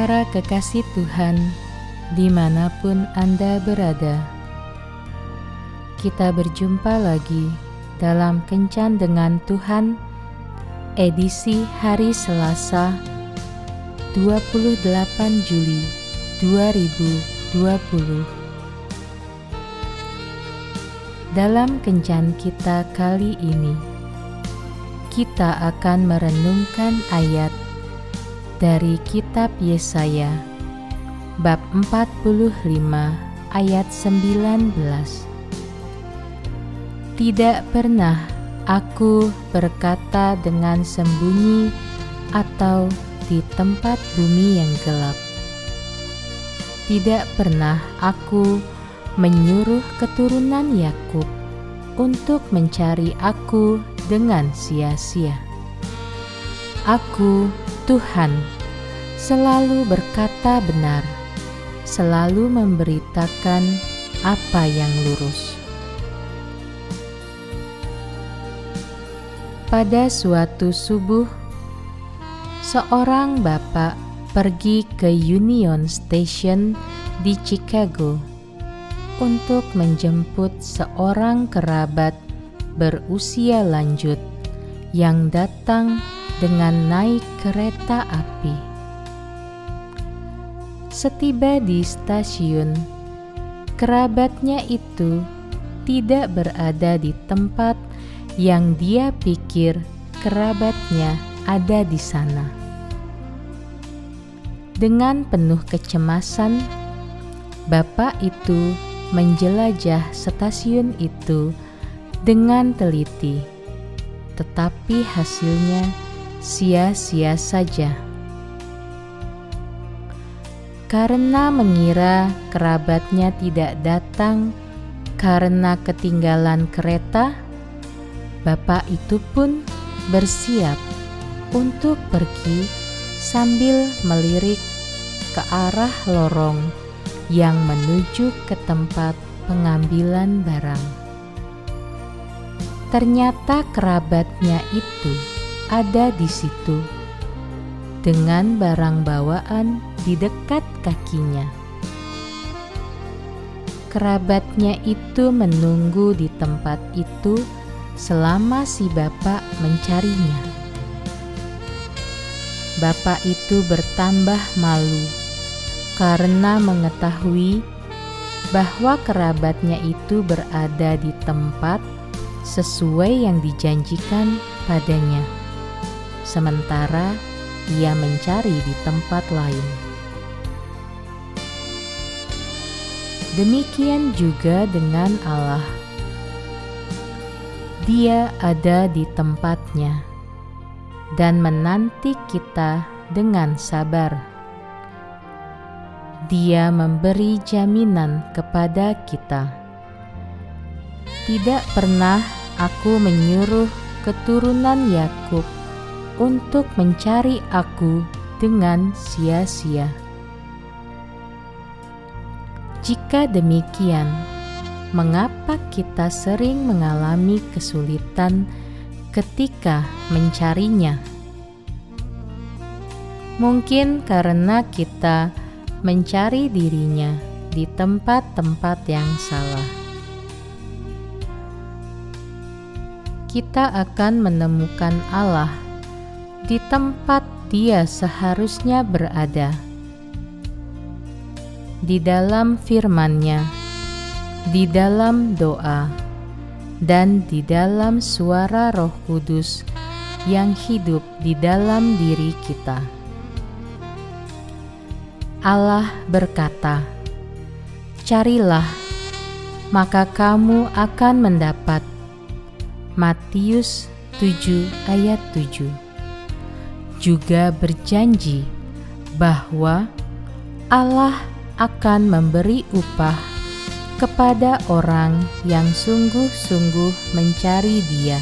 Para kekasih Tuhan, di mana pun Anda berada, kita berjumpa lagi dalam Kencan dengan Tuhan, edisi hari Selasa, 28 Juli 2020. Dalam Kencan kita kali ini, kita akan merenungkan ayat dari kitab Yesaya bab 45 ayat 19 Tidak pernah aku berkata dengan sembunyi atau di tempat bumi yang gelap Tidak pernah aku menyuruh keturunan Yakub untuk mencari aku dengan sia-sia. Aku Tuhan selalu berkata benar, selalu memberitakan apa yang lurus. Pada suatu subuh, seorang bapak pergi ke Union Station di Chicago untuk menjemput seorang kerabat berusia lanjut yang datang dengan naik kereta api. Setiba di stasiun, kerabatnya itu tidak berada di tempat yang dia pikir kerabatnya ada di sana. Dengan penuh kecemasan, bapak itu menjelajah stasiun itu dengan teliti, tetapi hasilnya sia-sia saja. Karena mengira kerabatnya tidak datang karena ketinggalan kereta, bapak itu pun bersiap untuk pergi sambil melirik ke arah lorong yang menuju ke tempat pengambilan barang. Ternyata kerabatnya itu ada di situ dengan barang bawaan di dekat kakinya. Kerabatnya itu menunggu di tempat itu selama si bapak mencarinya. Bapak itu bertambah malu karena mengetahui bahwa kerabatnya itu berada di tempat sesuai yang dijanjikan padanya sementara ia mencari di tempat lain. Demikian juga dengan Allah. Dia ada di tempatnya dan menanti kita dengan sabar. Dia memberi jaminan kepada kita. Tidak pernah aku menyuruh keturunan Yakub untuk mencari aku dengan sia-sia. Jika demikian, mengapa kita sering mengalami kesulitan ketika mencarinya? Mungkin karena kita mencari dirinya di tempat-tempat yang salah. Kita akan menemukan Allah di tempat dia seharusnya berada. Di dalam firman-Nya, di dalam doa, dan di dalam suara Roh Kudus yang hidup di dalam diri kita. Allah berkata, "Carilah, maka kamu akan mendapat." Matius 7 ayat 7 juga berjanji bahwa Allah akan memberi upah kepada orang yang sungguh-sungguh mencari Dia.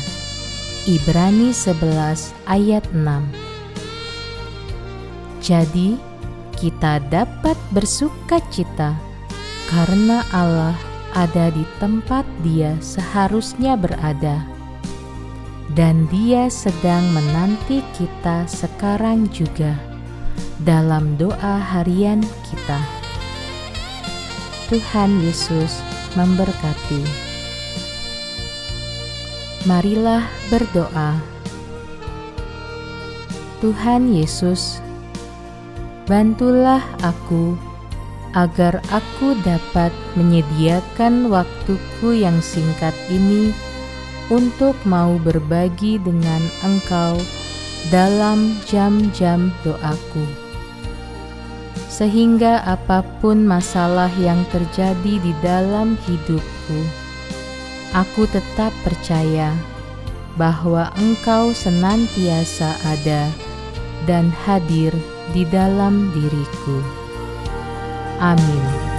Ibrani 11 ayat 6. Jadi, kita dapat bersuka cita karena Allah ada di tempat Dia seharusnya berada dan Dia sedang menanti kita sekarang juga dalam doa harian kita. Tuhan Yesus memberkati. Marilah berdoa. Tuhan Yesus, bantulah aku agar aku dapat menyediakan waktuku yang singkat ini untuk mau berbagi dengan Engkau dalam jam-jam doaku, sehingga apa pun masalah yang terjadi di dalam hidupku, aku tetap percaya bahwa Engkau senantiasa ada dan hadir di dalam diriku. Amin.